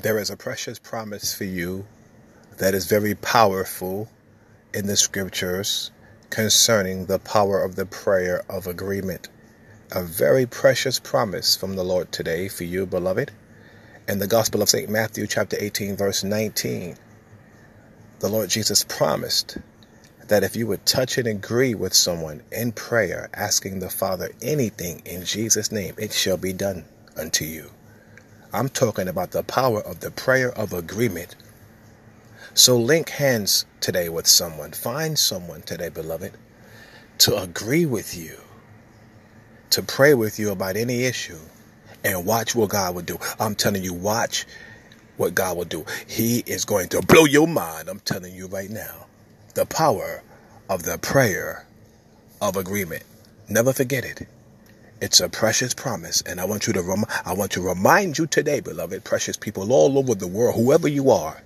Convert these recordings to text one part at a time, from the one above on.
There is a precious promise for you that is very powerful in the scriptures concerning the power of the prayer of agreement. A very precious promise from the Lord today for you, beloved. In the Gospel of St. Matthew, chapter 18, verse 19, the Lord Jesus promised that if you would touch and agree with someone in prayer, asking the Father anything in Jesus' name, it shall be done unto you. I'm talking about the power of the prayer of agreement. So link hands today with someone. Find someone today, beloved, to agree with you, to pray with you about any issue, and watch what God will do. I'm telling you, watch what God will do. He is going to blow your mind. I'm telling you right now the power of the prayer of agreement. Never forget it. It's a precious promise, and I want you to rem- I want to remind you today, beloved, precious people all over the world, whoever you are,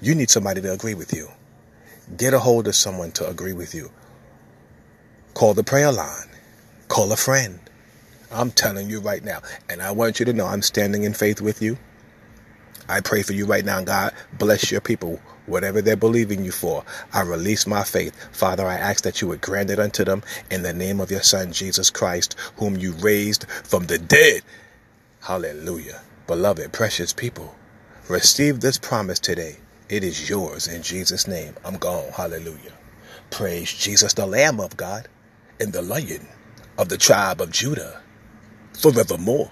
you need somebody to agree with you. Get a hold of someone to agree with you. Call the prayer line. Call a friend. I'm telling you right now, and I want you to know I'm standing in faith with you. I pray for you right now. God bless your people, whatever they're believing you for. I release my faith. Father, I ask that you would grant it unto them in the name of your Son, Jesus Christ, whom you raised from the dead. Hallelujah. Beloved, precious people, receive this promise today. It is yours in Jesus' name. I'm gone. Hallelujah. Praise Jesus, the Lamb of God, and the Lion of the tribe of Judah, forevermore.